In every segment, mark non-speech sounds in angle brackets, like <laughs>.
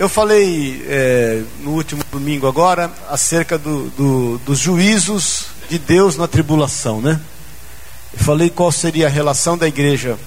Eu falei é, no último domingo agora acerca do, do, dos juízos de Deus na tribulação, né? Eu falei qual seria a relação da igreja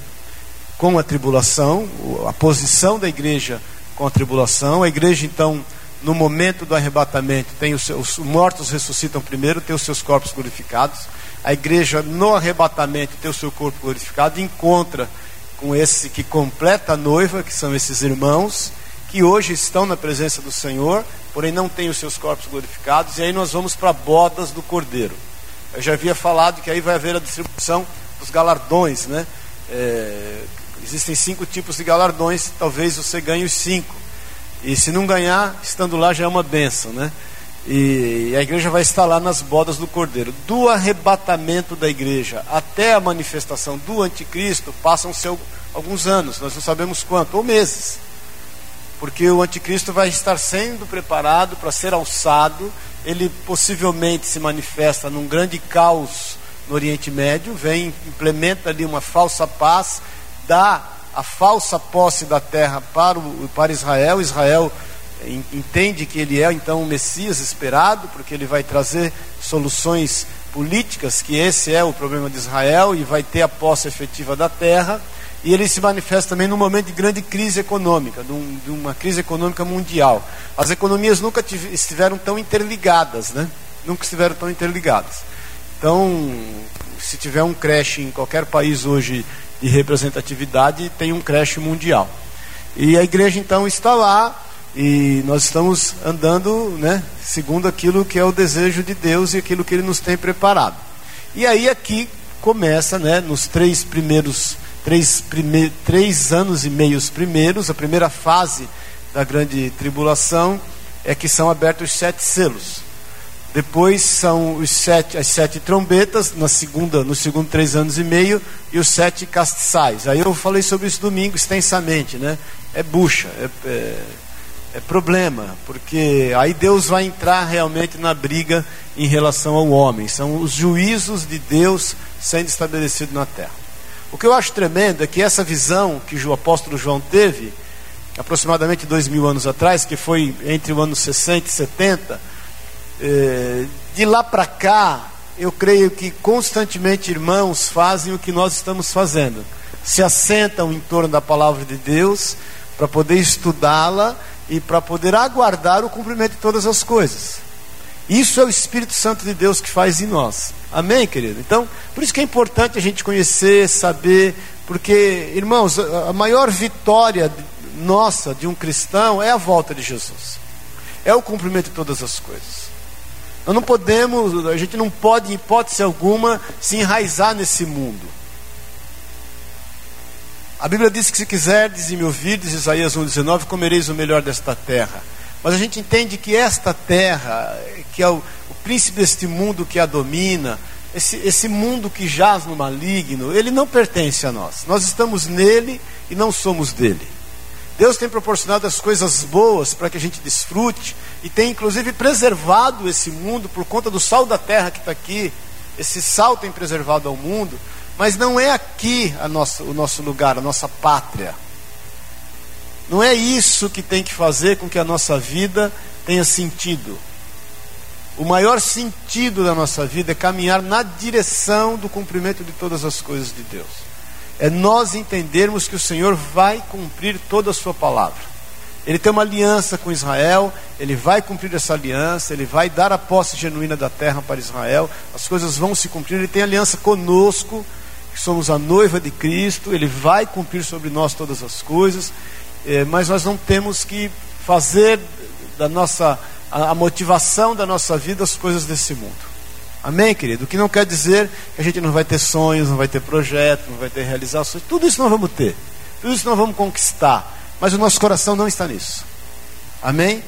com a tribulação, a posição da igreja com a tribulação. A igreja, então, no momento do arrebatamento, tem os, seus, os mortos ressuscitam primeiro, tem os seus corpos glorificados. A igreja, no arrebatamento, tem o seu corpo glorificado, encontra com esse que completa a noiva, que são esses irmãos que hoje estão na presença do Senhor, porém não têm os seus corpos glorificados, e aí nós vamos para bodas do Cordeiro. Eu já havia falado que aí vai haver a distribuição dos galardões, né? É, existem cinco tipos de galardões, talvez você ganhe os cinco. E se não ganhar, estando lá já é uma benção, né? E a igreja vai estar lá nas bodas do Cordeiro. Do arrebatamento da igreja até a manifestação do anticristo, passam-se alguns anos, nós não sabemos quanto, ou meses porque o anticristo vai estar sendo preparado para ser alçado, ele possivelmente se manifesta num grande caos no Oriente Médio, vem, implementa ali uma falsa paz, dá a falsa posse da terra para, o, para Israel, Israel entende que ele é então o Messias esperado, porque ele vai trazer soluções políticas, que esse é o problema de Israel, e vai ter a posse efetiva da terra. E ele se manifesta também num momento de grande crise econômica, de, um, uma crise econômica mundial. As economias nunca estiveram tão interligadas, né? Nunca estiveram tão interligadas. Então, se tiver um crash em qualquer país hoje de representatividade, tem um crash mundial. E a igreja então está lá e nós estamos andando, né, segundo aquilo que é o desejo de Deus e aquilo que ele nos tem preparado. E aí aqui começa, né, nos três primeiros três, prime... três anos e meios primeiros, a primeira fase da grande tribulação é que são abertos os sete selos. Depois são os sete, as sete trombetas, na segunda, no segundo três anos e meio, e os sete castiçais. Aí eu falei sobre isso domingo extensamente, né? É bucha, é, é, é problema, porque aí Deus vai entrar realmente na briga em relação ao homem. São os juízos de Deus sendo estabelecidos na terra. O que eu acho tremendo é que essa visão que o apóstolo João teve, aproximadamente dois mil anos atrás, que foi entre o ano 60 e 70, eh, de lá para cá, eu creio que constantemente irmãos fazem o que nós estamos fazendo. Se assentam em torno da palavra de Deus para poder estudá-la e para poder aguardar o cumprimento de todas as coisas. Isso é o Espírito Santo de Deus que faz em nós. Amém, querido? Então, por isso que é importante a gente conhecer, saber, porque, irmãos, a maior vitória nossa de um cristão é a volta de Jesus. É o cumprimento de todas as coisas. Nós não podemos, a gente não pode, em hipótese alguma, se enraizar nesse mundo. A Bíblia diz que se quiserdes e me ouvirdes, Isaías 1,19, comereis o melhor desta terra. Mas a gente entende que esta terra, que é o, o príncipe deste mundo que a domina, esse, esse mundo que jaz no maligno, ele não pertence a nós. Nós estamos nele e não somos dele. Deus tem proporcionado as coisas boas para que a gente desfrute e tem inclusive preservado esse mundo por conta do sal da terra que está aqui. Esse sal tem preservado ao mundo, mas não é aqui nossa, o nosso lugar, a nossa pátria. Não é isso que tem que fazer com que a nossa vida tenha sentido. O maior sentido da nossa vida é caminhar na direção do cumprimento de todas as coisas de Deus. É nós entendermos que o Senhor vai cumprir toda a sua palavra. Ele tem uma aliança com Israel, ele vai cumprir essa aliança, ele vai dar a posse genuína da terra para Israel, as coisas vão se cumprir, ele tem aliança conosco, que somos a noiva de Cristo, ele vai cumprir sobre nós todas as coisas, mas nós não temos que fazer da nossa a, a motivação da nossa vida as coisas desse mundo. Amém, querido? O que não quer dizer que a gente não vai ter sonhos, não vai ter projetos, não vai ter realizações. Tudo isso nós vamos ter. Tudo isso nós vamos conquistar. Mas o nosso coração não está nisso. Amém?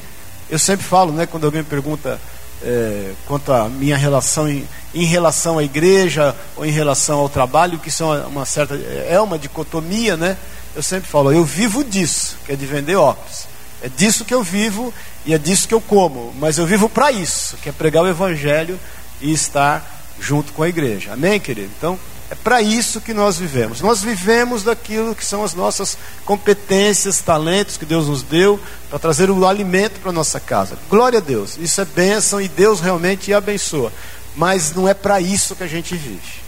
Eu sempre falo, né, quando alguém pergunta é, quanto à minha relação em, em, relação à igreja ou em relação ao trabalho, que são uma certa é uma dicotomia, né? Eu sempre falo, eu vivo disso, que é de vender óculos. É disso que eu vivo e é disso que eu como. Mas eu vivo para isso, que é pregar o Evangelho e estar junto com a igreja. Amém, querido? Então, É para isso que nós vivemos. Nós vivemos daquilo que são as nossas competências, talentos que Deus nos deu para trazer o alimento para nossa casa. Glória a Deus. Isso é bênção e Deus realmente abençoa. Mas não é para isso que a gente vive.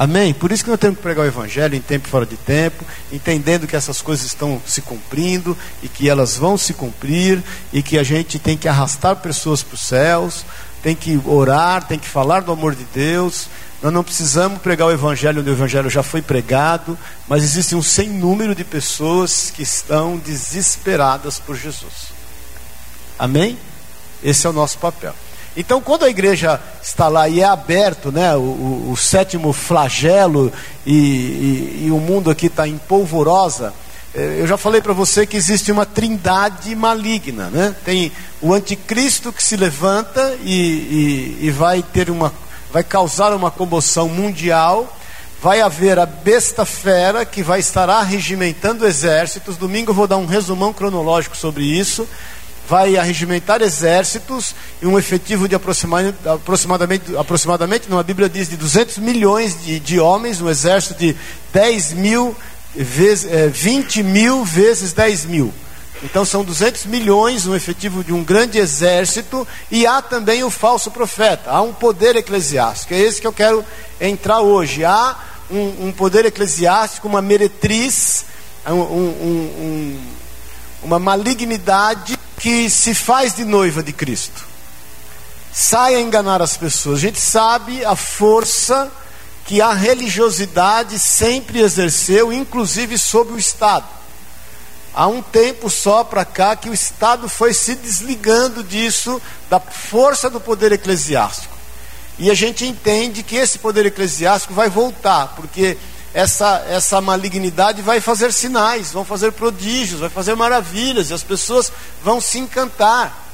Amém? Por isso que nós temos que pregar o Evangelho em tempo e fora de tempo, entendendo que essas coisas estão se cumprindo e que elas vão se cumprir e que a gente tem que arrastar pessoas para os céus, tem que orar, tem que falar do amor de Deus. Nós não precisamos pregar o Evangelho onde o Evangelho já foi pregado, mas existe um sem número de pessoas que estão desesperadas por Jesus. Amém? Esse é o nosso papel. Então, quando a igreja está lá e é aberto, né, o, o, sétimo flagelo e, e, e, o mundo aqui está em polvorosa, eh, eu já falei para você que existe uma trindade maligna, né? Tem o anticristo que se levanta e, e vai ter uma, vai causar uma comoção mundial. Vai haver a besta fera que vai estar arregimentando exércitos. Domingo eu vou dar um resumão cronológico sobre isso vai arregimentar exércitos e um efetivo de aproximadamente, aproximadamente, não, a Bíblia diz de 200 milhões de, de homens, um exército de 10 mil vezes, é, 20 mil vezes 10 mil. Então são 200 milhões, um efetivo de um grande exército, e há também o falso profeta, há um poder eclesiástico, é esse que eu quero entrar hoje. Há um, um poder eclesiástico, uma meretriz, um, um, uma malignidade que se faz de noiva de Cristo. Sai a enganar as pessoas. A gente sabe a força que a religiosidade sempre exerceu, inclusive sobre o Estado. Há um tempo só para cá que o Estado foi se desligando disso, da força do poder eclesiástico. E a gente entende que esse poder eclesiástico vai voltar, porque essa, essa malignidade vai fazer sinais, vão fazer prodígios, vai fazer maravilhas, e as pessoas vão se encantar.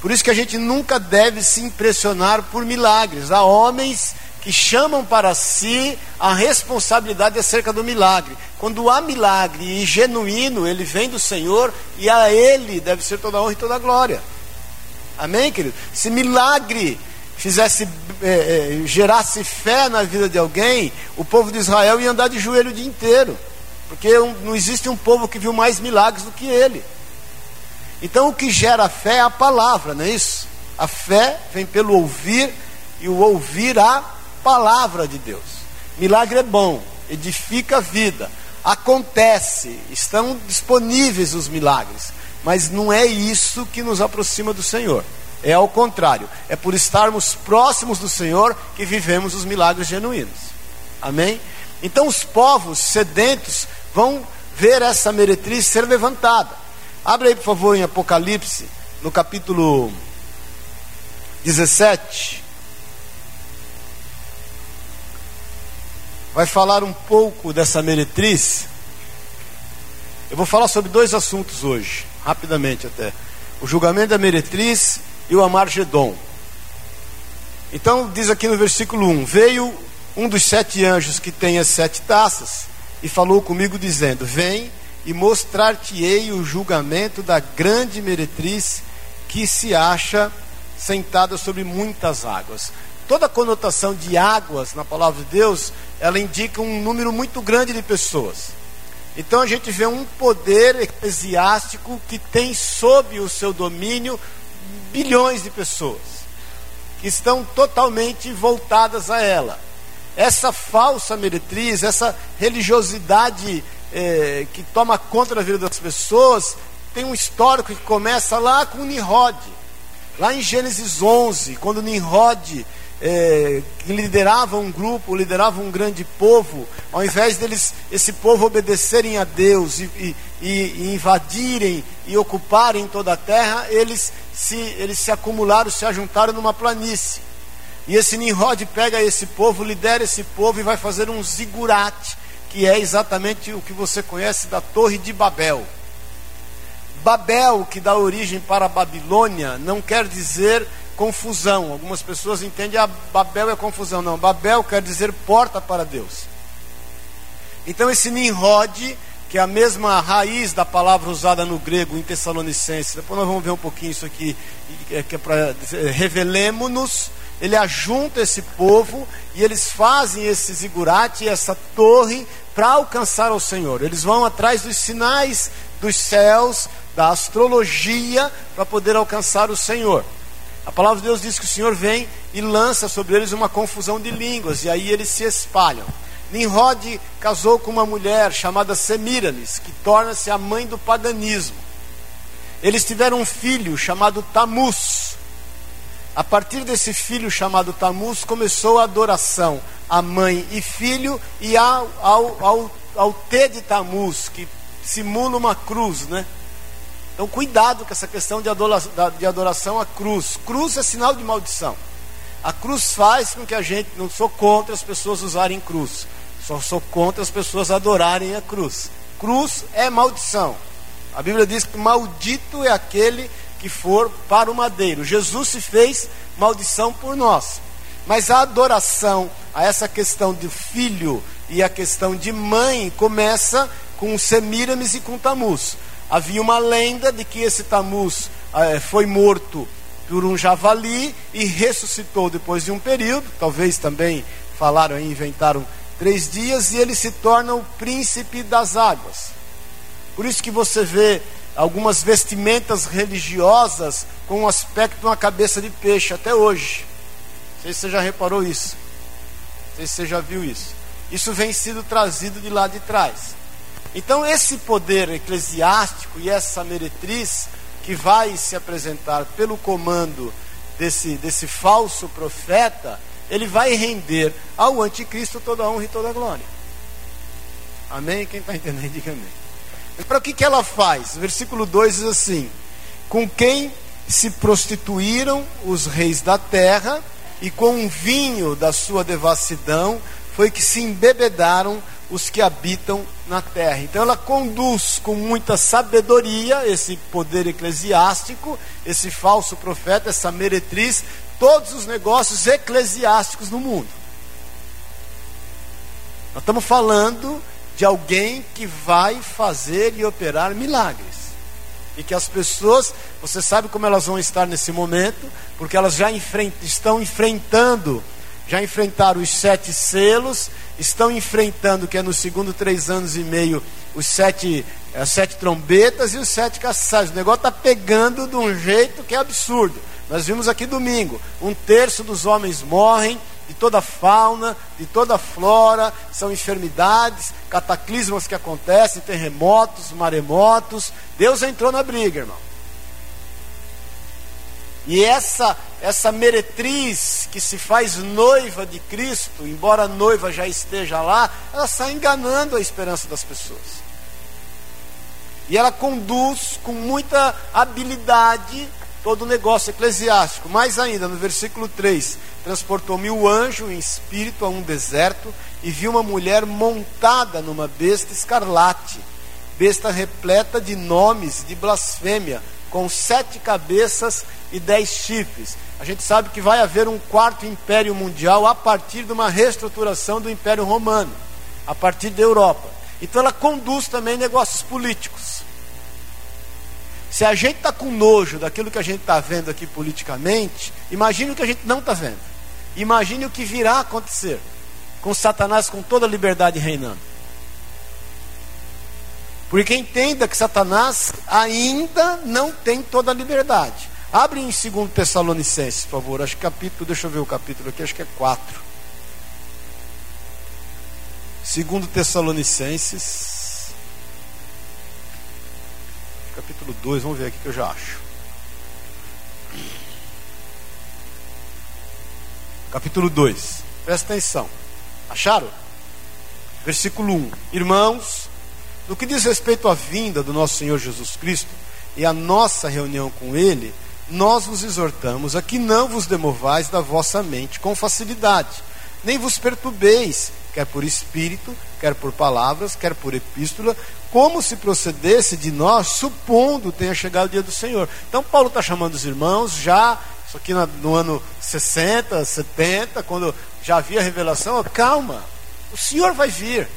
Por isso que a gente nunca deve se impressionar por milagres. Há homens que chamam para si a responsabilidade acerca do milagre. Quando há milagre e genuíno, ele vem do Senhor e a ele deve ser toda a honra e toda a glória. Amém, querido? Se milagre fizesse, é, é, gerasse fé na vida de alguém, o povo de Israel ia andar de joelho o dia inteiro. Porque não existe um povo que viu mais milagres do que ele. Então o que gera fé é a palavra, não é isso? A fé vem pelo ouvir e o ouvir a palavra de Deus. Milagre é bom, edifica a vida, acontece, estão disponíveis os milagres, mas não é isso que nos aproxima do Senhor. É ao contrário. É por estarmos próximos do Senhor que vivemos os milagres genuínos. Amém? Então os povos sedentos vão ver essa meretriz ser levantada. Abre aí, por favor, em Apocalipse, no capítulo 17. Vai falar um pouco dessa meretriz. Eu vou falar sobre dois assuntos hoje, rapidamente até: o julgamento da meretriz e o Amargedon. Então, diz aqui no versículo 1: Veio um dos sete anjos que tem as sete taças e falou comigo, dizendo: Vem e mostrar-te-ei o julgamento da grande meretriz que se acha sentada sobre muitas águas. Toda conotação de águas na palavra de Deus, ela indica um número muito grande de pessoas. Então a gente vê um poder eclesiástico que tem sob o seu domínio bilhões de pessoas que estão totalmente voltadas a ela. Essa falsa meretriz, essa religiosidade eh, que toma conta da vida das pessoas, tem um histórico que começa lá com Nimrod. Lá em Gênesis 11, quando Nimrod é, que liderava um grupo, liderava um grande povo, ao invés deles, esse povo obedecerem a Deus e, e, e invadirem e ocuparem toda a terra, eles se, eles se acumularam, se ajuntaram numa planície. E esse Nimrod pega esse povo, lidera esse povo e vai fazer um zigurate, que é exatamente o que você conhece da Torre de Babel. Babel, que dá origem para Babilônia, não quer dizer confusão. Algumas pessoas entendem a ah, Babel é confusão. Não, Babel quer dizer porta para Deus. Então esse Nimrod, que é a mesma raiz da palavra usada no grego em Tessalonicenses, depois nós vamos ver um pouquinho isso aqui, que é para revelemos-nos, ele ajunta esse povo e eles fazem esse zigurate, essa torre, para alcançar o Senhor. Eles vão atrás dos sinais dos céus, da astrologia, para poder alcançar o Senhor. A palavra de Deus diz que o Senhor vem e lança sobre eles uma confusão de línguas, e aí eles se espalham. Nimrod casou com uma mulher chamada Semíramis, que torna-se a mãe do paganismo. Eles tiveram um filho chamado Tamuz. A partir desse filho chamado Tamuz, começou a adoração a mãe e filho, e ao, ao, ao, ao T de Tamuz, que simula uma cruz, né? Então, cuidado com essa questão de adoração, de adoração à cruz. Cruz é sinal de maldição. A cruz faz com que a gente, não sou contra as pessoas usarem cruz, só sou contra as pessoas adorarem a cruz. Cruz é maldição. A Bíblia diz que maldito é aquele que for para o madeiro. Jesus se fez maldição por nós. Mas a adoração a essa questão de filho e a questão de mãe começa com Semíramis e com Tamuz. Havia uma lenda de que esse Tamuz eh, foi morto por um javali e ressuscitou depois de um período, talvez também falaram e inventaram três dias, e ele se torna o príncipe das águas. Por isso que você vê algumas vestimentas religiosas com o aspecto de uma cabeça de peixe até hoje. Não sei se você já reparou isso. Não sei se você já viu isso. Isso vem sido trazido de lá de trás. Então, esse poder eclesiástico e essa meretriz que vai se apresentar pelo comando desse, desse falso profeta, ele vai render ao anticristo toda a honra e toda a glória. Amém? Quem está entendendo, diga amém. Para o que, que ela faz? Versículo 2 diz assim: Com quem se prostituíram os reis da terra, e com o vinho da sua devassidão foi que se embebedaram os que habitam na terra. Então ela conduz com muita sabedoria esse poder eclesiástico, esse falso profeta, essa meretriz, todos os negócios eclesiásticos no mundo. Nós estamos falando de alguém que vai fazer e operar milagres. E que as pessoas, você sabe como elas vão estar nesse momento, porque elas já enfrent, estão enfrentando, já enfrentaram os sete selos, estão enfrentando, que é no segundo três anos e meio, os sete, as sete trombetas e os sete caçados. O negócio está pegando de um jeito que é absurdo. Nós vimos aqui domingo: um terço dos homens morrem, de toda a fauna, de toda a flora, são enfermidades, cataclismos que acontecem, terremotos, maremotos. Deus entrou na briga, irmão. E essa essa meretriz que se faz noiva de Cristo, embora a noiva já esteja lá, ela está enganando a esperança das pessoas. E ela conduz com muita habilidade todo o negócio eclesiástico. Mais ainda, no versículo 3: Transportou-me o anjo em espírito a um deserto e vi uma mulher montada numa besta escarlate, besta repleta de nomes de blasfêmia, com sete cabeças e dez chifres. A gente sabe que vai haver um quarto império mundial a partir de uma reestruturação do Império Romano, a partir da Europa. Então ela conduz também negócios políticos. Se a gente está com nojo daquilo que a gente está vendo aqui politicamente, imagine o que a gente não está vendo. Imagine o que virá a acontecer com Satanás com toda a liberdade reinando. Porque entenda que Satanás ainda não tem toda a liberdade. Abre em 2 Tessalonicenses, por favor. Acho que capítulo, deixa eu ver o capítulo aqui, acho que é 4. 2 Tessalonicenses. capítulo 2, vamos ver aqui que eu já acho. Capítulo 2, presta atenção. Acharam? Versículo 1: Irmãos, no que diz respeito à vinda do nosso Senhor Jesus Cristo e à nossa reunião com Ele, nós vos exortamos a que não vos demovais da vossa mente com facilidade, nem vos perturbeis, quer por espírito, quer por palavras, quer por epístola, como se procedesse de nós, supondo tenha chegado o dia do Senhor. Então, Paulo está chamando os irmãos já, isso aqui no ano 60, 70, quando já havia revelação, calma, o Senhor vai vir.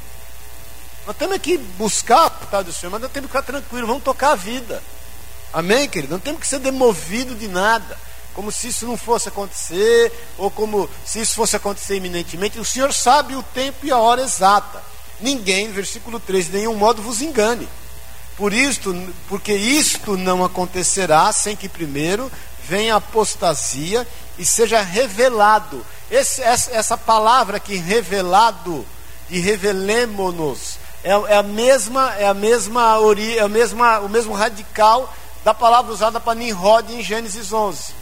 Nós temos que buscar a vontade do Senhor, mas nós temos que ficar tranquilos, vamos tocar a vida. Amém, querido? Não temos que ser demovido de nada. como se isso não fosse acontecer, ou como se isso fosse acontecer iminentemente. O Senhor sabe o tempo e a hora exata. Ninguém, versículo 3, de nenhum modo vos engane. Por isto, porque isto não acontecerá sem que primeiro venha a apostasia e seja revelado. Esse, essa, essa, palavra aqui, revelado, de revelemo-nos, é, é, a mesma, é a mesma, ori, é a mesma, o mesmo radical da palavra usada para Nimrod em Gênesis 11.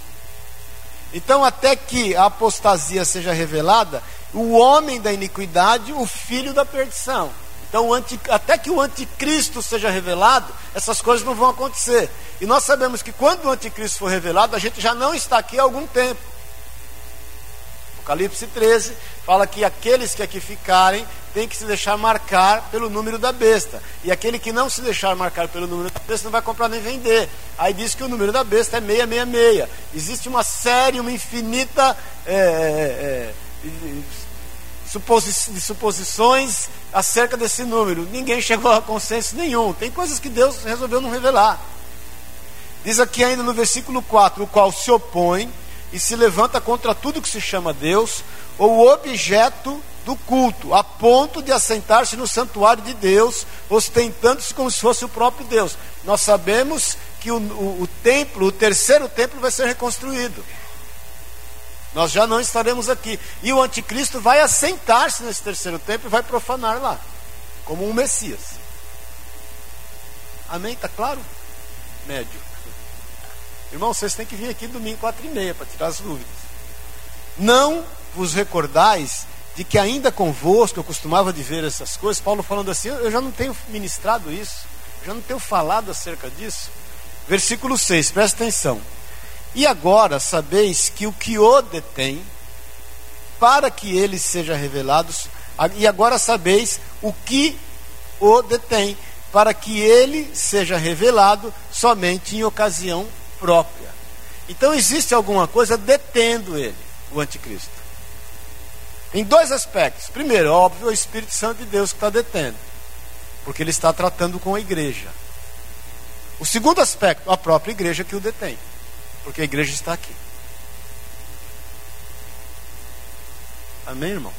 Então, até que a apostasia seja revelada, o homem da iniquidade, o filho da perdição. Então, anti, até que o anticristo seja revelado, essas coisas não vão acontecer. E nós sabemos que quando o anticristo for revelado, a gente já não está aqui há algum tempo. Apocalipse 13 fala que aqueles que aqui ficarem têm que se deixar marcar pelo número da besta. E aquele que não se deixar marcar pelo número da besta não vai comprar nem vender. Aí diz que o número da besta é 666. Existe uma série, uma infinita. É, é, é de suposições acerca desse número. Ninguém chegou a consenso nenhum. Tem coisas que Deus resolveu não revelar. Diz aqui ainda no versículo 4: o qual se opõe e se levanta contra tudo que se chama Deus, ou objeto do culto, a ponto de assentar-se no santuário de Deus, ostentando-se como se fosse o próprio Deus. Nós sabemos que o, o, o templo, o terceiro templo, vai ser reconstruído. Nós já não estaremos aqui. E o anticristo vai assentar-se nesse terceiro templo e vai profanar lá, como um Messias. Amém? Está claro? Médio. Irmão, vocês têm que vir aqui domingo quatro e meia para tirar as dúvidas. Não vos recordais de que ainda convosco eu costumava de ver essas coisas, Paulo falando assim, eu já não tenho ministrado isso, já não tenho falado acerca disso. Versículo 6, presta atenção. E agora sabeis que o que o detém, para que ele seja revelado, e agora sabeis o que o detém, para que ele seja revelado somente em ocasião própria. Então existe alguma coisa detendo ele, o anticristo. Em dois aspectos. Primeiro, óbvio, o Espírito Santo de Deus que está detendo, porque ele está tratando com a igreja. O segundo aspecto, a própria igreja que o detém porque a igreja está aqui. Amém, irmãos?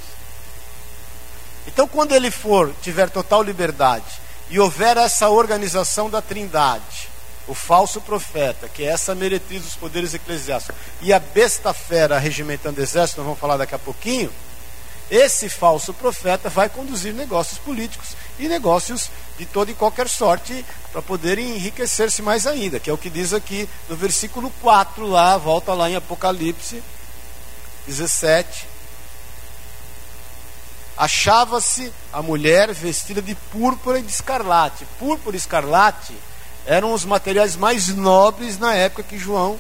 Então, quando ele for, tiver total liberdade e houver essa organização da Trindade, o falso profeta, que é essa meretriz dos poderes eclesiásticos, e a besta fera regimentando exército, nós vamos falar daqui a pouquinho, esse falso profeta vai conduzir negócios políticos e negócios de toda e qualquer sorte para poder enriquecer-se mais ainda, que é o que diz aqui no versículo 4 lá, volta lá em Apocalipse 17. Achava-se a mulher vestida de púrpura e de escarlate. Púrpura e escarlate eram os materiais mais nobres na época que João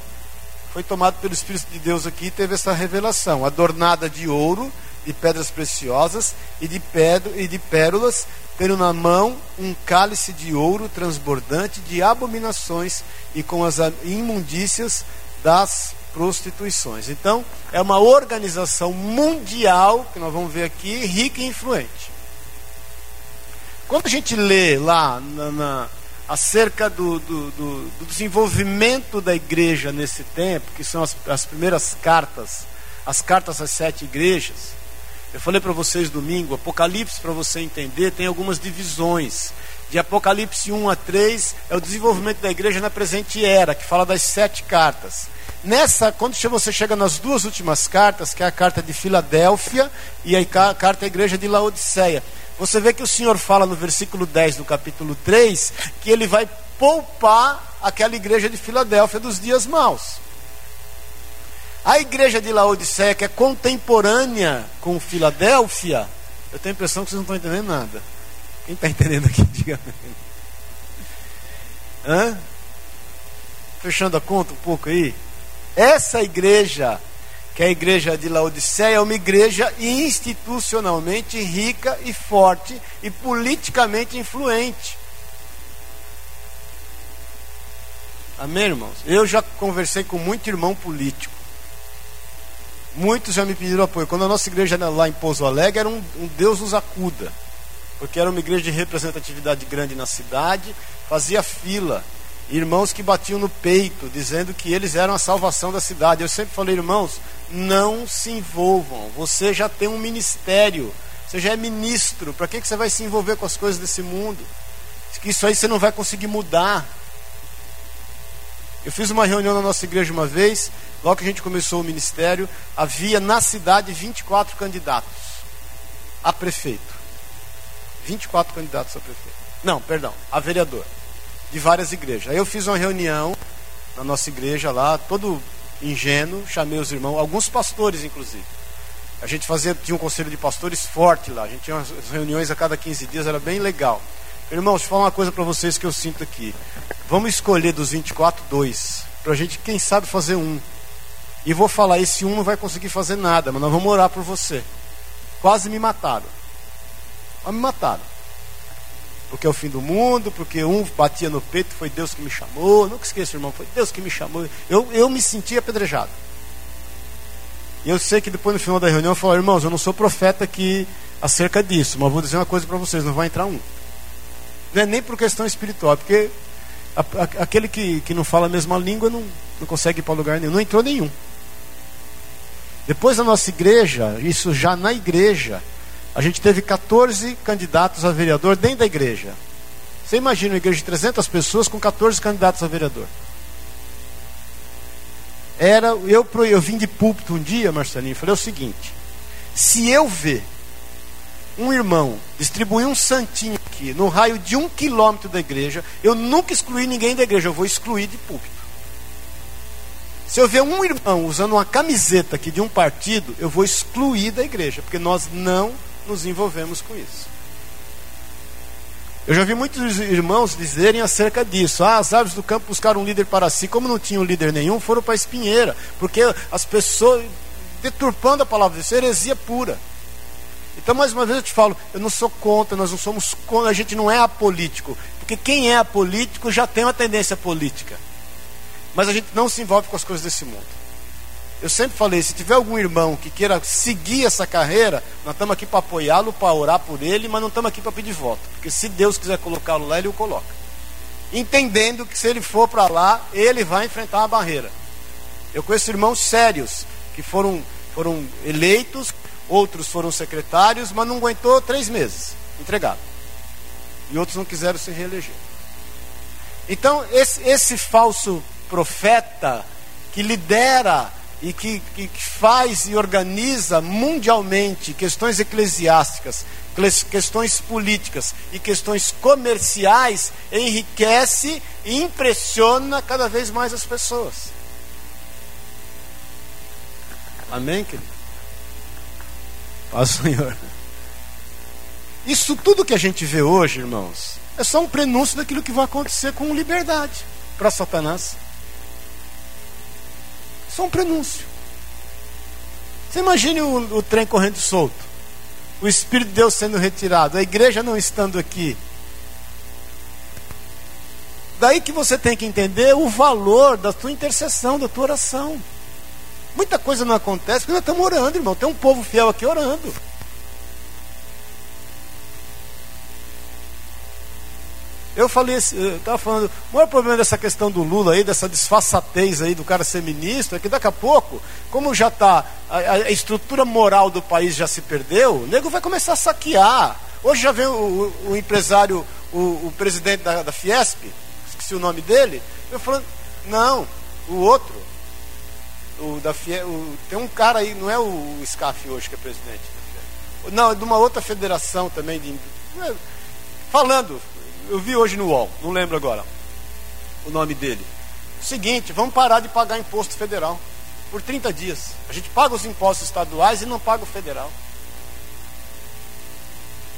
foi tomado pelo Espírito de Deus aqui e teve essa revelação, adornada de ouro, de pedras preciosas e de, pedro, e de pérolas, tendo na mão um cálice de ouro transbordante de abominações e com as imundícias das prostituições. Então, é uma organização mundial, que nós vamos ver aqui, rica e influente. Quando a gente lê lá na, na, acerca do, do, do, do, desenvolvimento da igreja nesse tempo, que são as, as primeiras cartas, as cartas às sete igrejas, eu falei para vocês domingo, Apocalipse, para você entender, tem algumas divisões. De Apocalipse 1 a 3 é o desenvolvimento da igreja na presente era, que fala das sete cartas. Nessa, quando você chega nas duas últimas cartas, que é a carta de Filadélfia e a carta à igreja de Laodiceia, você vê que o Senhor fala no versículo 10 do capítulo 3 que ele vai poupar aquela igreja de Filadélfia dos dias maus. A igreja de Laodiceia, que é contemporânea com Filadélfia, eu tenho a impressão que vocês não estão entendendo nada. Quem está entendendo aqui, <laughs> diga Hã? Fechando a conta um pouco aí. Essa igreja, que é a igreja de Laodiceia, é uma igreja institucionalmente rica e forte e politicamente influente. Amém, irmãos? Eu já conversei com muito irmão político. Muitos já me pediram apoio. Quando a nossa igreja lá em Pouso Alegre, era um, um Deus nos acuda. Porque era uma igreja de representatividade grande na cidade, fazia fila. irmãos que batiam no peito, dizendo que eles eram a salvação da cidade. Eu sempre falei, irmãos, não se envolvam. Você já tem um ministério, você já é ministro. Para que, que você vai se envolver com as coisas desse mundo? Isso aí você não vai conseguir mudar. Eu fiz uma reunião na nossa igreja uma vez, logo que a gente começou o ministério, havia na cidade 24 candidatos a prefeito. 24 candidatos a prefeito. Não, perdão, a vereador. De várias igrejas. Aí eu fiz uma reunião na nossa igreja lá, todo ingênuo, chamei os irmãos, alguns pastores inclusive. A gente fazia, tinha um conselho de pastores forte lá, a gente tinha umas reuniões a cada 15 dias, era bem legal. Irmãos, deixa eu falar uma coisa para vocês que eu sinto aqui. Vamos escolher dos 24, dois. Para a gente, quem sabe, fazer um. E vou falar: esse um não vai conseguir fazer nada, mas nós vamos orar por você. Quase me mataram. Mas me mataram. Porque é o fim do mundo, porque um batia no peito, foi Deus que me chamou. Nunca esqueça, irmão, foi Deus que me chamou. Eu, eu me senti apedrejado. E eu sei que depois no final da reunião eu falei, irmãos, eu não sou profeta aqui acerca disso, mas vou dizer uma coisa para vocês, não vai entrar um. Não é nem por questão espiritual, porque a, a, aquele que, que não fala a mesma língua não, não consegue ir para lugar nenhum. Não entrou nenhum. Depois da nossa igreja, isso já na igreja, a gente teve 14 candidatos a vereador dentro da igreja. Você imagina uma igreja de 300 pessoas com 14 candidatos a vereador. Era, eu, eu vim de púlpito um dia, Marcelinho, e falei o seguinte: se eu ver um irmão distribuir um santinho aqui no raio de um quilômetro da igreja, eu nunca excluí ninguém da igreja, eu vou excluir de púlpito. Se eu ver um irmão usando uma camiseta aqui de um partido, eu vou excluir da igreja, porque nós não nos envolvemos com isso. Eu já vi muitos irmãos dizerem acerca disso. Ah, as árvores do campo buscaram um líder para si. Como não tinham líder nenhum, foram para a espinheira. Porque as pessoas, deturpando a palavra de Deus, heresia pura. Então, mais uma vez eu te falo, eu não sou contra, nós não somos contra, a gente não é apolítico. Porque quem é apolítico já tem uma tendência política. Mas a gente não se envolve com as coisas desse mundo. Eu sempre falei, se tiver algum irmão que queira seguir essa carreira, nós estamos aqui para apoiá-lo, para orar por ele, mas não estamos aqui para pedir voto. Porque se Deus quiser colocá-lo lá, ele o coloca. Entendendo que se ele for para lá, ele vai enfrentar uma barreira. Eu conheço irmãos sérios que foram, foram eleitos outros foram secretários, mas não aguentou três meses, entregado. E outros não quiseram se reeleger. Então, esse, esse falso profeta que lidera e que, que, faz e organiza mundialmente questões eclesiásticas, questões políticas e questões comerciais, enriquece e impressiona cada vez mais as pessoas. Amém, querido? Paz Senhor. Isso tudo que a gente vê hoje, irmãos, é só um prenúncio daquilo que vai acontecer com liberdade para Satanás. Só um prenúncio. Você imagine o, o trem correndo solto, o Espírito de Deus sendo retirado, a igreja não estando aqui. Daí que você tem que entender o valor da tua intercessão, da tua oração. Muita coisa não acontece porque nós estamos orando, irmão. Tem um povo fiel aqui orando. Eu falei, estava falando, o maior problema dessa questão do Lula aí, dessa disfarçatez aí do cara ser ministro, é que daqui a pouco, como já está, a, a, estrutura moral do país já se perdeu, o nego vai começar a saquear. Hoje já vem o, o, o empresário, o, o, presidente da, da Fiesp, esqueci o nome dele, eu falando, não, o outro, o da Fie, o, tem um cara aí, não é o SCAF hoje que é presidente Não, é de uma outra federação também. De, é, falando, eu vi hoje no UOL, não lembro agora o nome dele. Seguinte, vamos parar de pagar imposto federal por 30 dias. A gente paga os impostos estaduais e não paga o federal.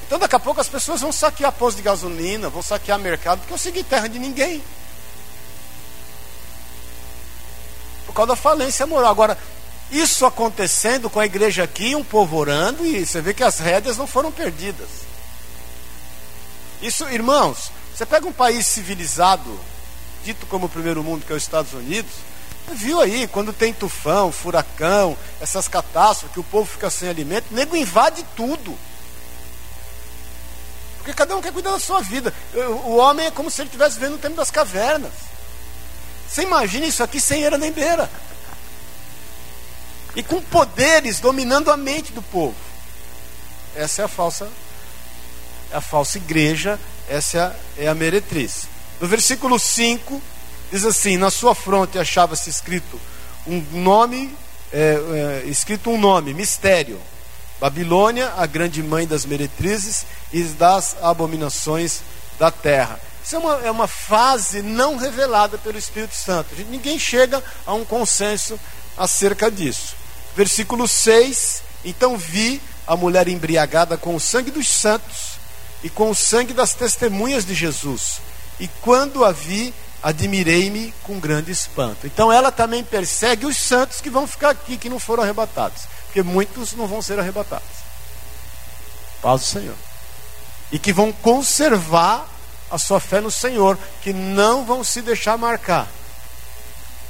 Então daqui a pouco as pessoas vão saquear postos de gasolina, vão saquear mercado, porque eu segui terra de ninguém. Causa da falência moral. Agora, isso acontecendo com a igreja aqui, um povo orando, e você vê que as rédeas não foram perdidas. Isso, irmãos, você pega um país civilizado, dito como o primeiro mundo, que é os Estados Unidos, viu aí, quando tem tufão, furacão, essas catástrofes, que o povo fica sem alimento, o nego invade tudo. Porque cada um quer cuidar da sua vida. O homem é como se ele estivesse vivendo no tempo das cavernas. Você imagina isso aqui sem era nem beira. E com poderes dominando a mente do povo. Essa é a falsa, a falsa igreja, essa é a meretriz. No versículo 5, diz assim: Na sua fronte achava-se escrito um nome, é, é, escrito um nome, mistério. Babilônia, a grande mãe das meretrizes e das abominações da terra. Isso é uma, é uma fase não revelada pelo Espírito Santo. Ninguém chega a um consenso acerca disso. Versículo 6: Então vi a mulher embriagada com o sangue dos santos e com o sangue das testemunhas de Jesus. E quando a vi, admirei-me com grande espanto. Então ela também persegue os santos que vão ficar aqui, que não foram arrebatados. Porque muitos não vão ser arrebatados. Paz do Senhor. E que vão conservar a sua fé no Senhor, que não vão se deixar marcar.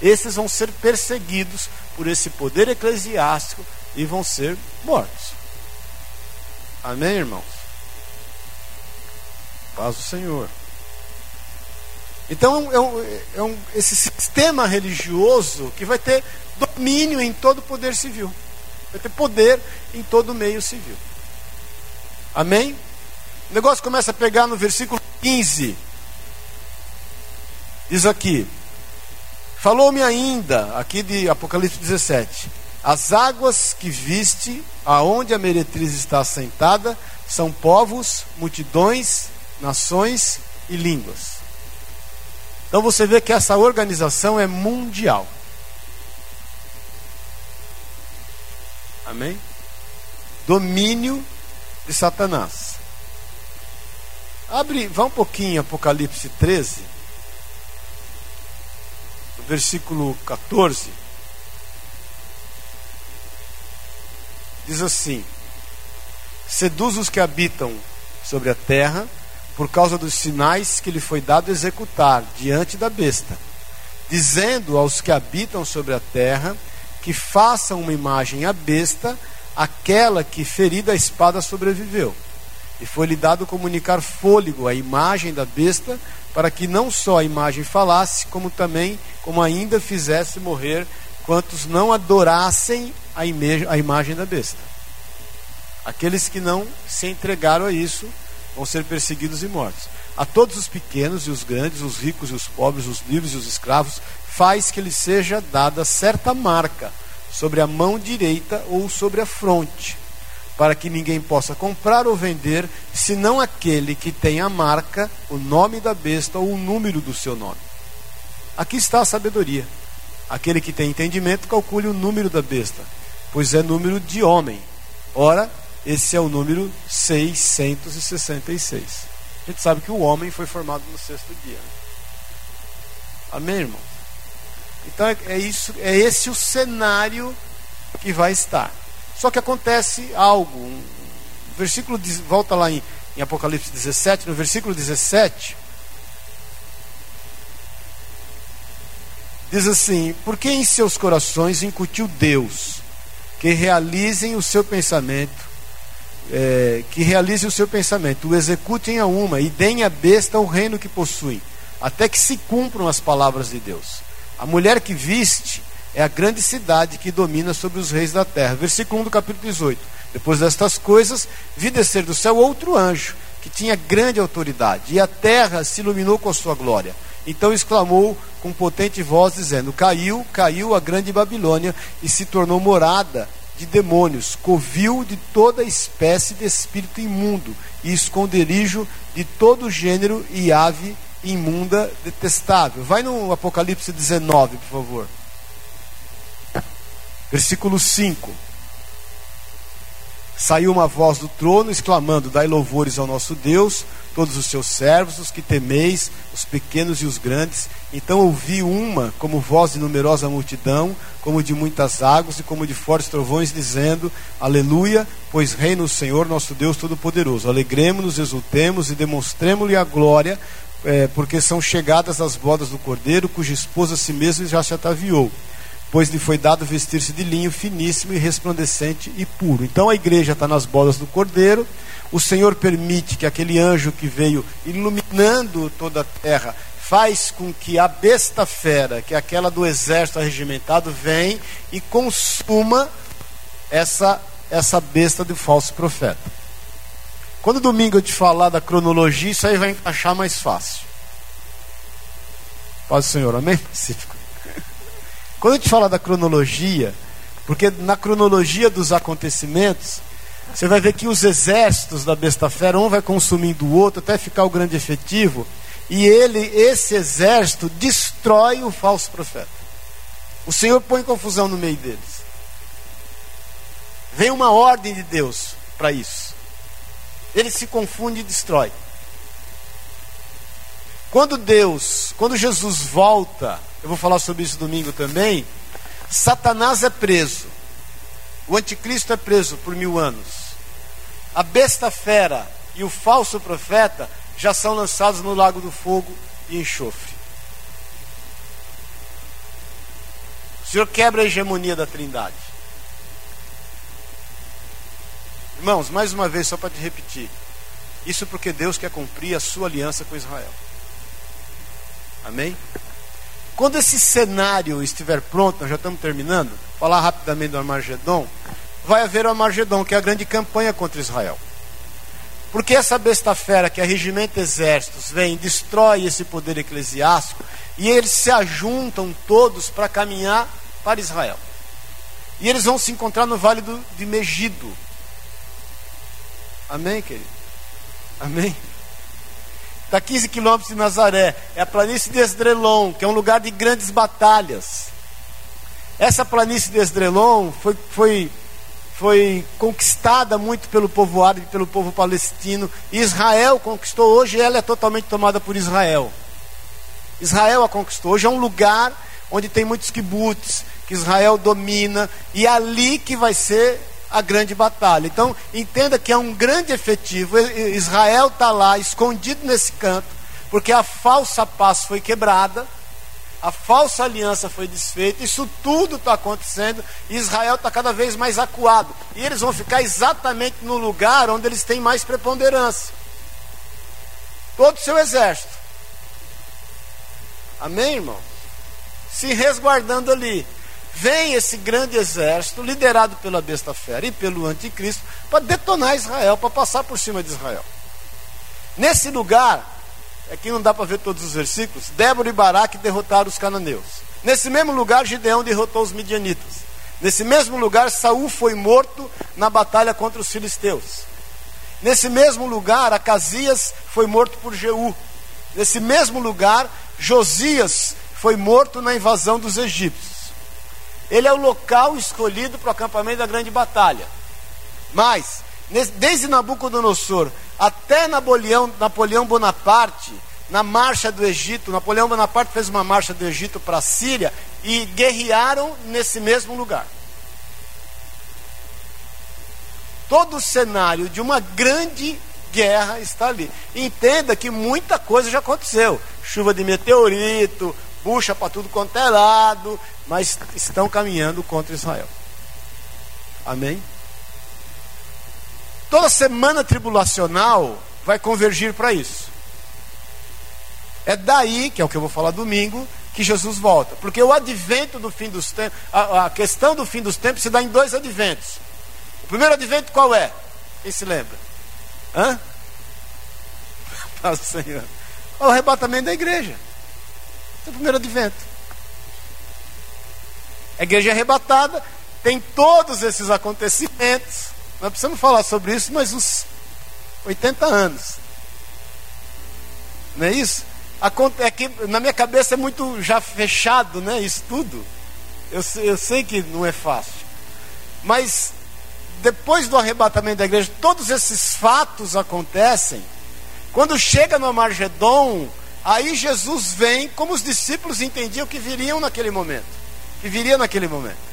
Esses vão ser perseguidos por esse poder eclesiástico e vão ser mortos. Amém, irmãos? Paz do Senhor. Então, é um, é um, esse sistema religioso que vai ter domínio em todo o poder civil, vai ter poder em todo o meio civil. Amém? O negócio começa a pegar no versículo 15. Diz aqui: Falou-me ainda, aqui de Apocalipse 17: As águas que viste, aonde a meretriz está assentada, são povos, multidões, nações e línguas. Então você vê que essa organização é mundial. Amém? Domínio de Satanás. Abre, vá um pouquinho Apocalipse 13, versículo 14. Diz assim: Seduz os que habitam sobre a terra, por causa dos sinais que lhe foi dado executar diante da besta, dizendo aos que habitam sobre a terra que façam uma imagem à besta, aquela que ferida a espada sobreviveu. E foi-lhe dado comunicar fôlego à imagem da besta, para que não só a imagem falasse, como também, como ainda fizesse morrer quantos não adorassem a, imagem, a imagem da besta. Aqueles que não se entregaram a isso vão ser perseguidos e mortos. A todos os pequenos e os grandes, os ricos e os pobres, os livres e os escravos, faz que lhes seja dada certa marca sobre a mão direita ou sobre a fronte para que ninguém possa comprar ou vender, senão aquele que tem a marca, o nome da besta ou o número do seu nome. Aqui está a sabedoria. Aquele que tem entendimento, calcule o número da besta, pois é número de homem. Ora, esse é o número 666. A gente sabe que o homem foi formado no sexto dia. Amém, irmão? Então é, é isso, é esse o cenário que vai estar. Só que acontece algo. Um versículo volta lá em, em Apocalipse 17, no versículo 17. Diz assim: Porque em seus corações incutiu Deus que realizem o seu pensamento, é, que realize o seu pensamento, o executem a uma e deem à besta o reino que possuem, até que se cumpram as palavras de Deus. A mulher que viste é a grande cidade que domina sobre os reis da terra. Versículo 1 do capítulo 18. Depois destas coisas, vi descer do céu outro anjo, que tinha grande autoridade, e a terra se iluminou com a sua glória. Então exclamou com potente voz, dizendo: Caiu, caiu a grande Babilônia e se tornou morada de demônios, covil de toda espécie de espírito imundo e esconderijo de todo gênero e ave imunda detestável. Vai no Apocalipse 19, por favor. Versículo 5. Saiu uma voz do trono exclamando: Dai louvores ao nosso Deus, todos os seus servos, os que temeis, os pequenos e os grandes. Então ouvi uma, como voz de numerosa multidão, como de muitas águas e como de fortes trovões, dizendo: Aleluia, pois reina o Senhor nosso Deus Todo-Poderoso. Alegremos-nos, exultemos e demonstremos-lhe a glória, é, porque são chegadas as bodas do cordeiro, cuja esposa a si mesmo já se ataviou pois lhe foi dado vestir-se de linho finíssimo e resplandecente e puro. Então a igreja está nas bodas do cordeiro. O Senhor permite que aquele anjo que veio iluminando toda a terra faz com que a besta fera, que é aquela do exército arregimentado, vem e consuma essa, essa besta do falso profeta. Quando domingo eu te falar da cronologia, isso aí vai encaixar mais fácil. Paz do Senhor, amém? Quando eu te falar da cronologia, porque na cronologia dos acontecimentos, você vai ver que os exércitos da besta fera, um vai consumindo o outro até ficar o grande efetivo, e ele, esse exército, destrói o falso profeta. O Senhor põe confusão no meio deles. Vem uma ordem de Deus para isso. Ele se confunde e destrói. Quando Deus, quando Jesus volta, eu vou falar sobre isso domingo também, Satanás é preso. O anticristo é preso por mil anos. A besta fera e o falso profeta já são lançados no lago do fogo e enxofre. O Senhor quebra a hegemonia da Trindade. Irmãos, mais uma vez, só para te repetir. Isso porque Deus quer cumprir a sua aliança com Israel. Amém? Quando esse cenário estiver pronto, nós já estamos terminando, falar rapidamente do Armagedon, vai haver o Armagedon, que é a grande campanha contra Israel. Porque essa besta fera, que é regimento exércitos, vem, destrói esse poder eclesiástico, e eles se ajuntam todos para caminhar para Israel. E eles vão se encontrar no vale do, de Megido. Amém, querido? Amém? Está 15 quilômetros de Nazaré. É a planície de Esdrelon, que é um lugar de grandes batalhas. Essa planície de Esdrelon foi, foi, foi conquistada muito pelo povo árabe, pelo povo palestino. Israel conquistou. Hoje ela é totalmente tomada por Israel. Israel a conquistou. Hoje é um lugar onde tem muitos kibbutz, que Israel domina, e é ali que vai ser a grande batalha. Então, entenda que é um grande efetivo. Israel está lá, escondido nesse canto, porque a falsa paz foi quebrada, a falsa aliança foi desfeita, isso tudo está acontecendo, e Israel está cada vez mais acuado. E eles vão ficar exatamente no lugar onde eles têm mais preponderância. Todo o seu exército. Amém, irmão? Se resguardando ali vem esse grande exército, liderado pela besta fera e pelo anticristo, para detonar Israel, para passar por cima de Israel. Nesse lugar, aqui não dá para ver todos os versículos, Débora e Baraque derrotaram os cananeus. Nesse mesmo lugar, Gideão derrotou os midianitas. Nesse mesmo lugar, Saul foi morto na batalha contra os filisteus. Nesse mesmo lugar, Acasias foi morto por Jeú. Nesse mesmo lugar, Josias foi morto na invasão dos egípcios. Ele é o local escolhido para o acampamento da grande batalha. Mas, desde Nabucodonosor até Napoleão, Napoleão Bonaparte, na marcha do Egito, Napoleão Bonaparte fez uma marcha do Egito para a Síria e guerrearam nesse mesmo lugar. Todo o cenário de uma grande guerra está ali. Entenda que muita coisa já aconteceu. Chuva de meteorito, bucha para tudo quanto é lado, mas estão caminhando contra Israel. Amém? Toda semana tribulacional vai convergir para isso. É daí, que é o que eu vou falar domingo, que Jesus volta. Porque o advento do fim dos tempos, a, a questão do fim dos tempos se dá em dois adventos. O primeiro advento qual é? Quem se lembra? Hã? <laughs> Paz do Senhor. O arrebatamento da igreja. Esse é primeiro advento. A igreja é arrebatada, tem todos esses acontecimentos. Nós precisamos falar sobre isso mais uns 80 anos. Não é isso? É que na minha cabeça é muito já fechado, né? Isso tudo. Eu, eu sei que não é fácil. Mas depois do arrebatamento da igreja, todos esses fatos acontecem. Quando chega no Amargedon, aí Jesus vem, como os discípulos entendiam que viriam naquele momento que viria naquele momento.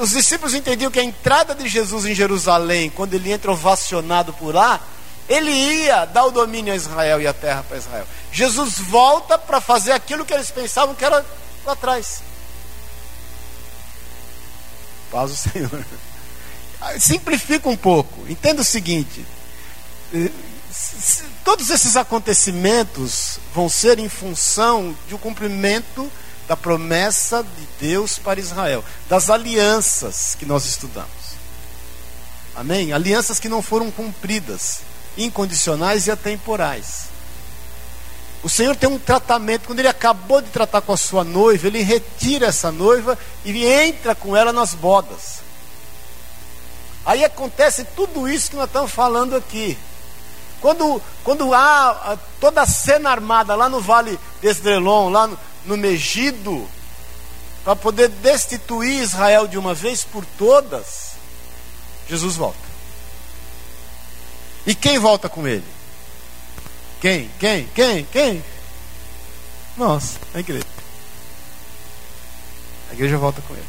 Os discípulos entendiam que a entrada de Jesus em Jerusalém, quando ele entra ovacionado por lá, ele ia dar o domínio a Israel e a terra para Israel. Jesus volta para fazer aquilo que eles pensavam que era lá atrás. Paz o Senhor. <laughs> Simplifica um pouco. Entenda o seguinte: todos esses acontecimentos vão ser em função de um cumprimento da promessa de Deus para Israel, das alianças que nós estudamos. Amém? Alianças que não foram cumpridas, incondicionais e atemporais. O Senhor tem um tratamento, quando Ele acabou de tratar com a sua noiva, Ele retira essa noiva e entra com ela nas bodas. Aí acontece tudo isso que nós estamos falando aqui. Quando, quando há toda a cena armada lá no Vale de Esdrelon, lá no, no Megido, para poder destituir Israel de uma vez por todas, Jesus volta. E quem volta com ele? Quem? Quem? Quem? Quem? Nós, a igreja. A igreja volta com ele.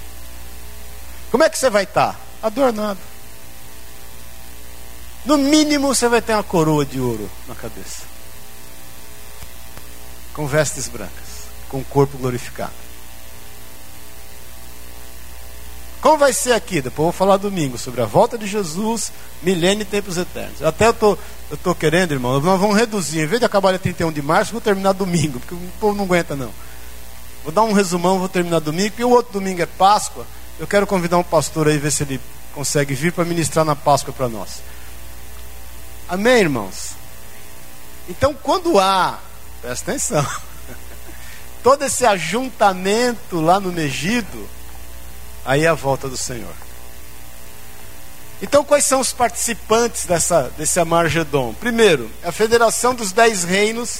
Como é que você vai estar? Adornado. No mínimo você vai ter uma coroa de ouro na cabeça. Com vestes brancas, com o corpo glorificado. Como vai ser aqui? Depois eu vou falar domingo sobre a volta de Jesus, milênio e tempos eternos. Até eu tô, eu tô querendo, irmão, nós vamos reduzir. Em vez de acabar dia 31 de março, vou terminar domingo, porque o povo não aguenta não. Vou dar um resumão, vou terminar domingo, porque o outro domingo é Páscoa. Eu quero convidar um pastor aí, ver se ele consegue vir para ministrar na Páscoa para nós. Amém, irmãos? Então, quando há, presta atenção, <laughs> todo esse ajuntamento lá no Megido, aí é a volta do Senhor. Então, quais são os participantes dessa, desse Amargedon? Primeiro, a Federação dos Dez Reinos,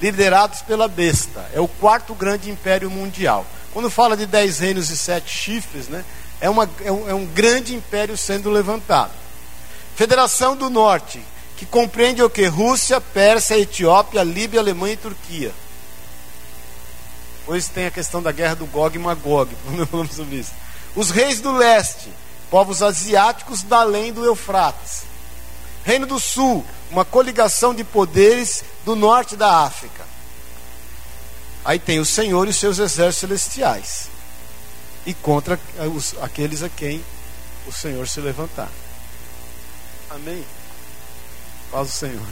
liderados pela besta. É o quarto grande império mundial. Quando fala de dez reinos e sete chifres, né, é, uma, é, um, é um grande império sendo levantado. Federação do Norte, que compreende o que? Rússia, Pérsia, Etiópia, Líbia, Alemanha e Turquia. Depois tem a questão da guerra do Gog e Magog, <laughs> quando falamos sobre isso. Os reis do leste, povos asiáticos da além do Eufrates. Reino do Sul, uma coligação de poderes do norte da África. Aí tem o Senhor e os seus exércitos celestiais. E contra os, aqueles a quem o Senhor se levantar. Amém? Paz do Senhor.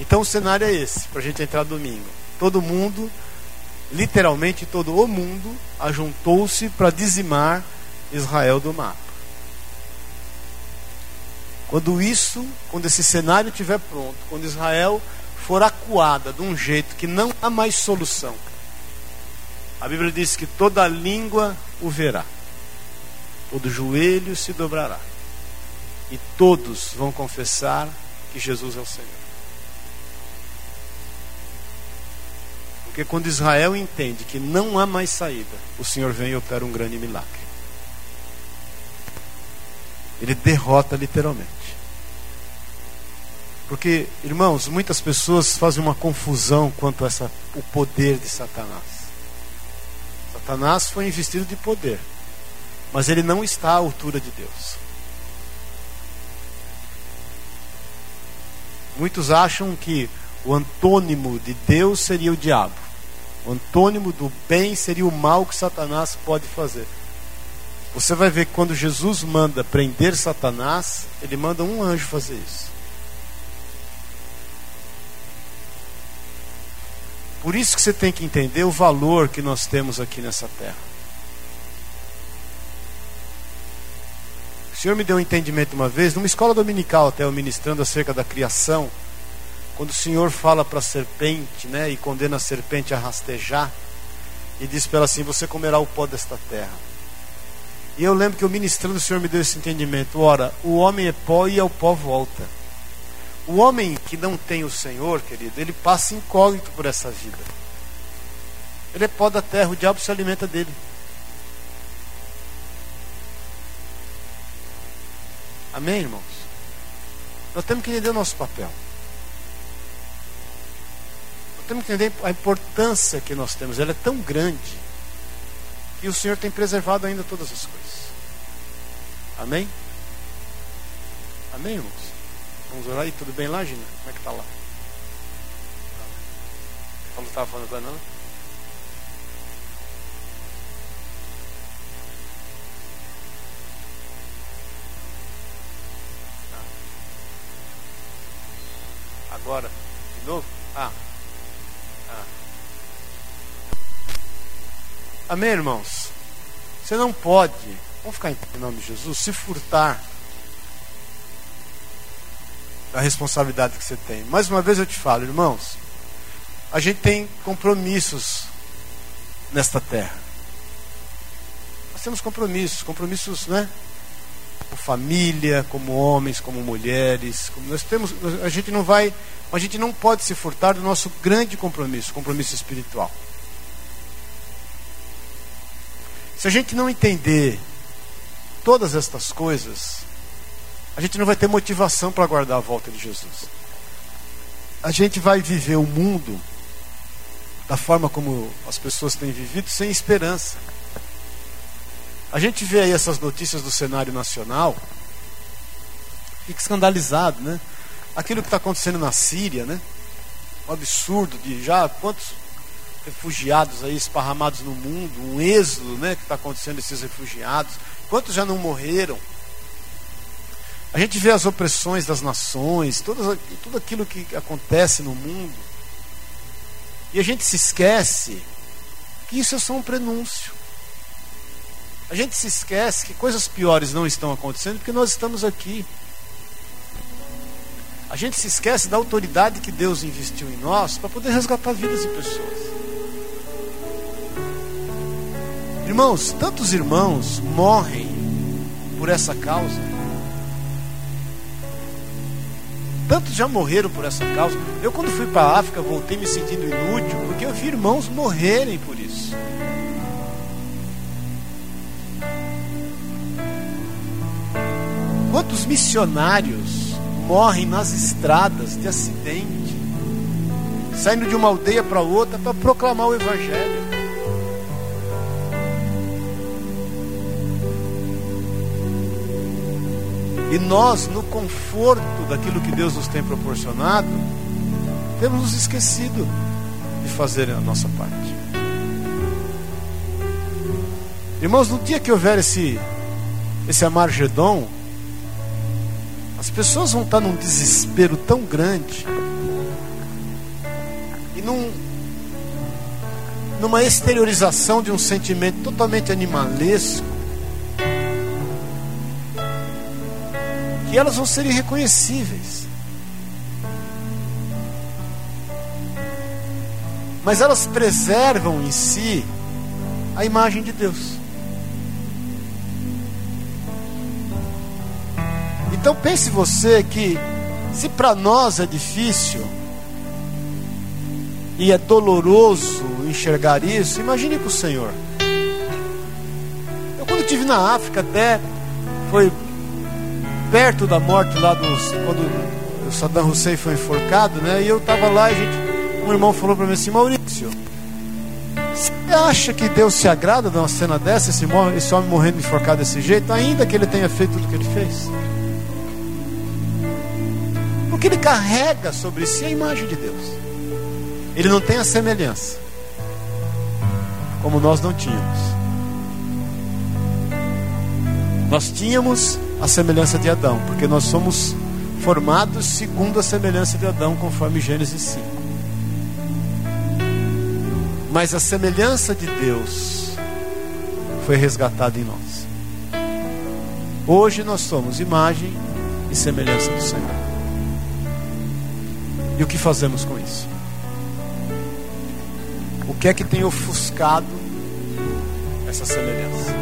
Então o cenário é esse, para a gente entrar domingo. Todo mundo, literalmente todo o mundo, ajuntou-se para dizimar Israel do mapa. Quando isso, quando esse cenário estiver pronto, quando Israel for acuada de um jeito que não há mais solução, a Bíblia diz que toda língua o verá, todo joelho se dobrará e todos vão confessar que Jesus é o Senhor. Porque quando Israel entende que não há mais saída, o Senhor vem e opera um grande milagre. Ele derrota literalmente. Porque, irmãos, muitas pessoas fazem uma confusão quanto a essa, o poder de Satanás. Satanás foi investido de poder, mas ele não está à altura de Deus. Muitos acham que o antônimo de Deus seria o diabo. O antônimo do bem seria o mal que Satanás pode fazer. Você vai ver que quando Jesus manda prender Satanás, ele manda um anjo fazer isso. Por isso que você tem que entender o valor que nós temos aqui nessa terra. O Senhor me deu um entendimento uma vez, numa escola dominical, até eu ministrando acerca da criação, quando o Senhor fala para a serpente, né, e condena a serpente a rastejar, e diz para ela assim: Você comerá o pó desta terra. E eu lembro que eu ministrando, o Senhor me deu esse entendimento: Ora, o homem é pó e ao pó volta. O homem que não tem o Senhor, querido, ele passa incógnito por essa vida. Ele é pó da terra, o diabo se alimenta dele. Amém, irmãos? Nós temos que entender o nosso papel. Nós temos que entender a importância que nós temos. Ela é tão grande que o Senhor tem preservado ainda todas as coisas. Amém? Amém, irmãos? Vamos orar aí? Tudo bem lá, Gina? Como é que está lá? Como estava falando agora, não? Agora. De novo? Ah. ah. Amém, irmãos? Você não pode, vamos ficar em nome de Jesus, se furtar da responsabilidade que você tem. Mais uma vez eu te falo, irmãos, a gente tem compromissos nesta terra. Nós temos compromissos, compromissos, né? Família, como homens, como mulheres. Como nós temos, a gente não vai, a gente não pode se furtar do nosso grande compromisso, compromisso espiritual. Se a gente não entender todas estas coisas, a gente não vai ter motivação para aguardar a volta de Jesus. A gente vai viver o mundo da forma como as pessoas têm vivido sem esperança. A gente vê aí essas notícias do cenário nacional, fica escandalizado, né? Aquilo que está acontecendo na Síria, né? Um absurdo de já quantos refugiados aí esparramados no mundo, um êxodo, né? Que está acontecendo esses refugiados, quantos já não morreram? A gente vê as opressões das nações, tudo, tudo aquilo que acontece no mundo. E a gente se esquece que isso é só um prenúncio. A gente se esquece que coisas piores não estão acontecendo porque nós estamos aqui. A gente se esquece da autoridade que Deus investiu em nós para poder resgatar vidas de pessoas. Irmãos, tantos irmãos morrem por essa causa. Tantos já morreram por essa causa. Eu, quando fui para a África, voltei me sentindo inútil, porque eu vi irmãos morrerem por isso. Quantos missionários morrem nas estradas de acidente, saindo de uma aldeia para outra para proclamar o Evangelho? E nós, no conforto daquilo que Deus nos tem proporcionado, temos nos esquecido de fazer a nossa parte. Irmãos, no dia que houver esse, esse Amargedon, pessoas vão estar num desespero tão grande e num, numa exteriorização de um sentimento totalmente animalesco que elas vão ser irreconhecíveis. Mas elas preservam em si a imagem de Deus. Então pense você que se para nós é difícil e é doloroso enxergar isso, imagine para o Senhor. Eu quando estive na África até foi perto da morte lá dos quando o Saddam Hussein foi enforcado, né? E eu estava lá e gente, um irmão falou para mim assim, Maurício, você acha que Deus se agrada de uma cena dessa, esse homem morrendo enforcado desse jeito, ainda que ele tenha feito tudo o que ele fez? Porque ele carrega sobre si a imagem de Deus. Ele não tem a semelhança, como nós não tínhamos. Nós tínhamos a semelhança de Adão, porque nós somos formados segundo a semelhança de Adão, conforme Gênesis 5. Mas a semelhança de Deus foi resgatada em nós. Hoje nós somos imagem e semelhança do Senhor. E o que fazemos com isso? O que é que tem ofuscado essa semelhança?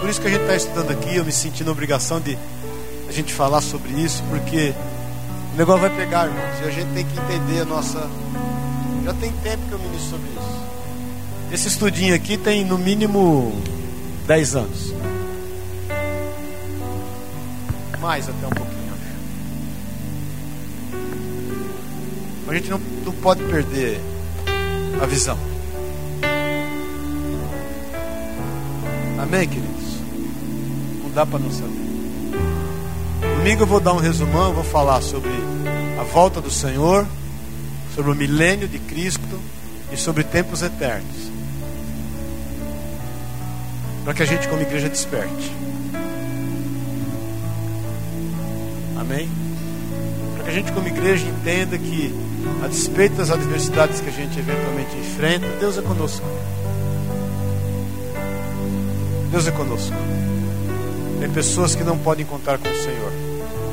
Por isso que a gente está estudando aqui, eu me senti na obrigação de a gente falar sobre isso, porque o negócio vai pegar, irmãos, e a gente tem que entender a nossa. Já tem tempo que eu ministro sobre isso. Esse estudinho aqui tem no mínimo 10 anos. Mais até um pouquinho, A gente não, não pode perder a visão. Amém, querido? dá para não saber. Domingo eu vou dar um resumão, vou falar sobre a volta do Senhor, sobre o milênio de Cristo e sobre tempos eternos. Para que a gente, como igreja, desperte. Amém? Para que a gente, como igreja, entenda que, a despeito das adversidades que a gente eventualmente enfrenta, Deus é conosco. Deus é conosco. Tem pessoas que não podem contar com o Senhor,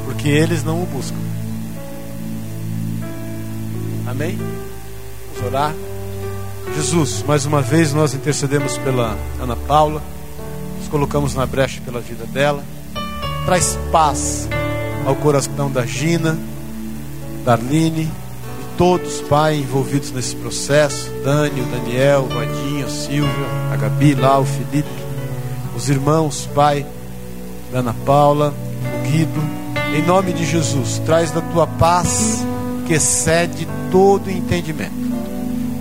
porque eles não o buscam. Amém? Vamos orar. Jesus, mais uma vez nós intercedemos pela Ana Paula, nos colocamos na brecha pela vida dela. Traz paz ao coração da Gina, da Arline todos, Pai, envolvidos nesse processo: Dani, o Daniel, o Vadinho, a Silvia, a Gabi, lá, o Felipe, os irmãos, Pai, Ana Paula, o Guido. Em nome de Jesus, traz da tua paz que excede todo entendimento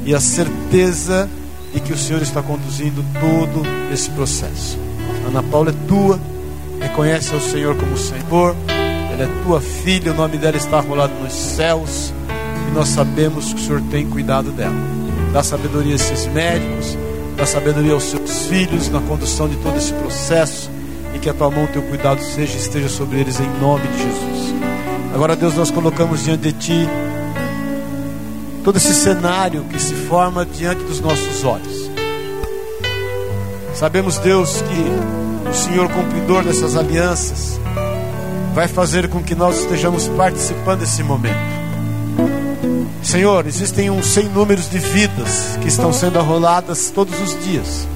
e a certeza de que o Senhor está conduzindo todo esse processo. Ana Paula é tua, reconhece ao Senhor como Senhor ela é tua filha, o nome dela está rolado nos céus. Nós sabemos que o Senhor tem cuidado dela. Dá sabedoria a esses médicos, dá sabedoria aos seus filhos na condução de todo esse processo. E que a tua mão, o teu cuidado seja esteja sobre eles em nome de Jesus. Agora, Deus, nós colocamos diante de ti todo esse cenário que se forma diante dos nossos olhos. Sabemos, Deus, que o Senhor, cumpridor dessas alianças, vai fazer com que nós estejamos participando desse momento. Senhor, existem um sem números de vidas que estão sendo arroladas todos os dias.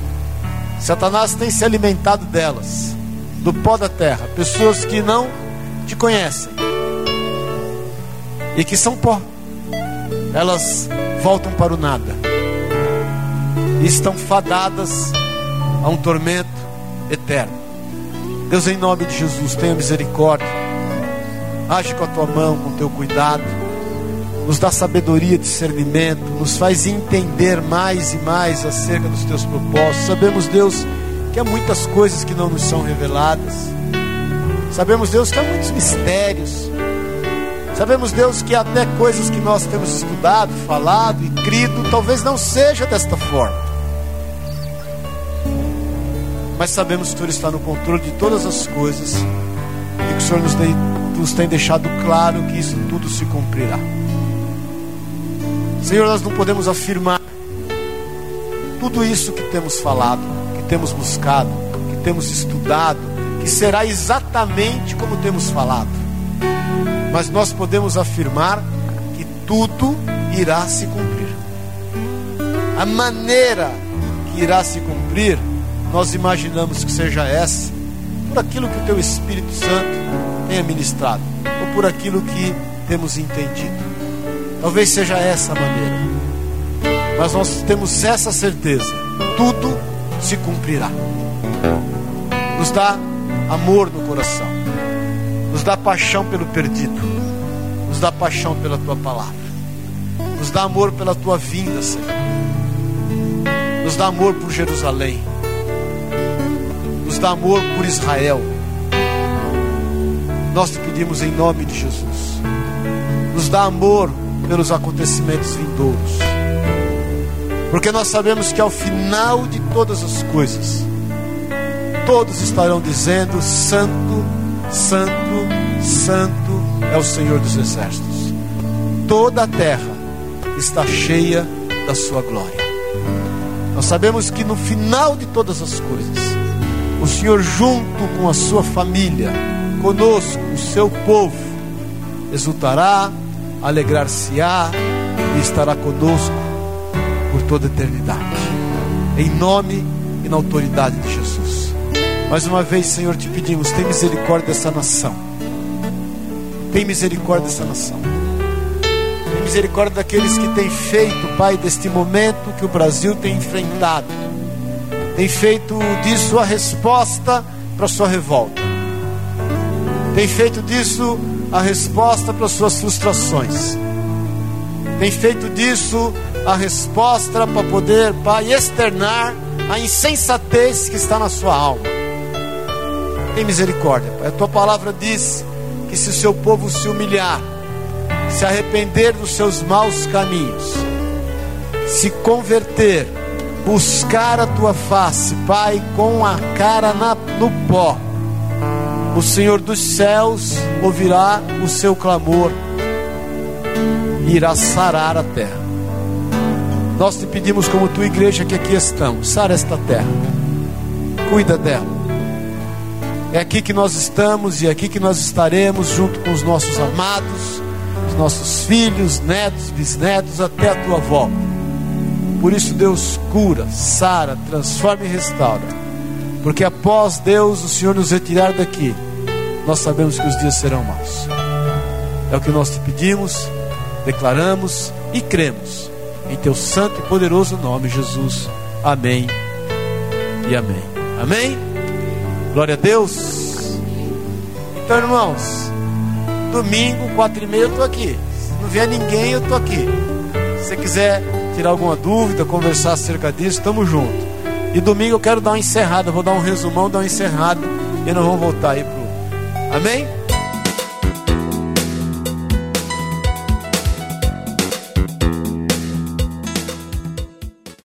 Satanás tem se alimentado delas, do pó da terra, pessoas que não te conhecem e que são pó. Elas voltam para o nada e estão fadadas a um tormento eterno. Deus, em nome de Jesus, tenha misericórdia. Age com a tua mão, com o teu cuidado. Nos dá sabedoria, discernimento. Nos faz entender mais e mais acerca dos teus propósitos. Sabemos, Deus, que há muitas coisas que não nos são reveladas. Sabemos, Deus, que há muitos mistérios. Sabemos, Deus, que até coisas que nós temos estudado, falado e crido, talvez não seja desta forma mas sabemos que o Senhor está no controle de todas as coisas e que o Senhor nos tem, nos tem deixado claro que isso tudo se cumprirá. Senhor, nós não podemos afirmar tudo isso que temos falado, que temos buscado, que temos estudado, que será exatamente como temos falado, mas nós podemos afirmar que tudo irá se cumprir. A maneira que irá se cumprir nós imaginamos que seja essa, por aquilo que o Teu Espírito Santo tenha ministrado, ou por aquilo que temos entendido. Talvez seja essa a maneira, mas nós temos essa certeza: tudo se cumprirá. Nos dá amor no coração, nos dá paixão pelo perdido, nos dá paixão pela Tua palavra, nos dá amor pela Tua vinda, Senhor, nos dá amor por Jerusalém. Nos dá amor por Israel. Nós te pedimos em nome de Jesus. Nos dá amor pelos acontecimentos vindouros. Porque nós sabemos que ao final de todas as coisas, todos estarão dizendo: Santo, Santo, Santo é o Senhor dos Exércitos. Toda a terra está cheia da Sua glória. Nós sabemos que no final de todas as coisas, o Senhor, junto com a sua família, conosco, o seu povo, exultará, alegrar-se-á e estará conosco por toda a eternidade. Em nome e na autoridade de Jesus. Mais uma vez, Senhor, te pedimos: tem misericórdia dessa nação. Tem misericórdia dessa nação. Tem misericórdia daqueles que têm feito, Pai, deste momento que o Brasil tem enfrentado tem feito disso a resposta para sua revolta, tem feito disso a resposta para suas frustrações, tem feito disso a resposta para poder, Pai, externar a insensatez que está na sua alma. Tem misericórdia, Pai. A tua palavra diz que se o seu povo se humilhar, se arrepender dos seus maus caminhos, se converter, buscar a tua face, Pai, com a cara na, no pó. O Senhor dos céus ouvirá o seu clamor irá sarar a terra. Nós te pedimos, como tua igreja que aqui estamos, sara esta terra, cuida dela. É aqui que nós estamos e é aqui que nós estaremos junto com os nossos amados, os nossos filhos, netos, bisnetos, até a tua volta. Por isso, Deus cura, sara, transforma e restaura. Porque após Deus, o Senhor nos retirar daqui, nós sabemos que os dias serão maus. É o que nós te pedimos, declaramos e cremos. Em teu santo e poderoso nome, Jesus. Amém e amém. Amém? Glória a Deus. Então, irmãos, domingo, quatro e meia, eu estou aqui. Se não vier ninguém, eu estou aqui. Se você quiser tirar alguma dúvida, conversar acerca disso, estamos juntos. E domingo eu quero dar uma encerrada, vou dar um resumão, dar uma encerrada e nós vamos voltar aí pro. Amém?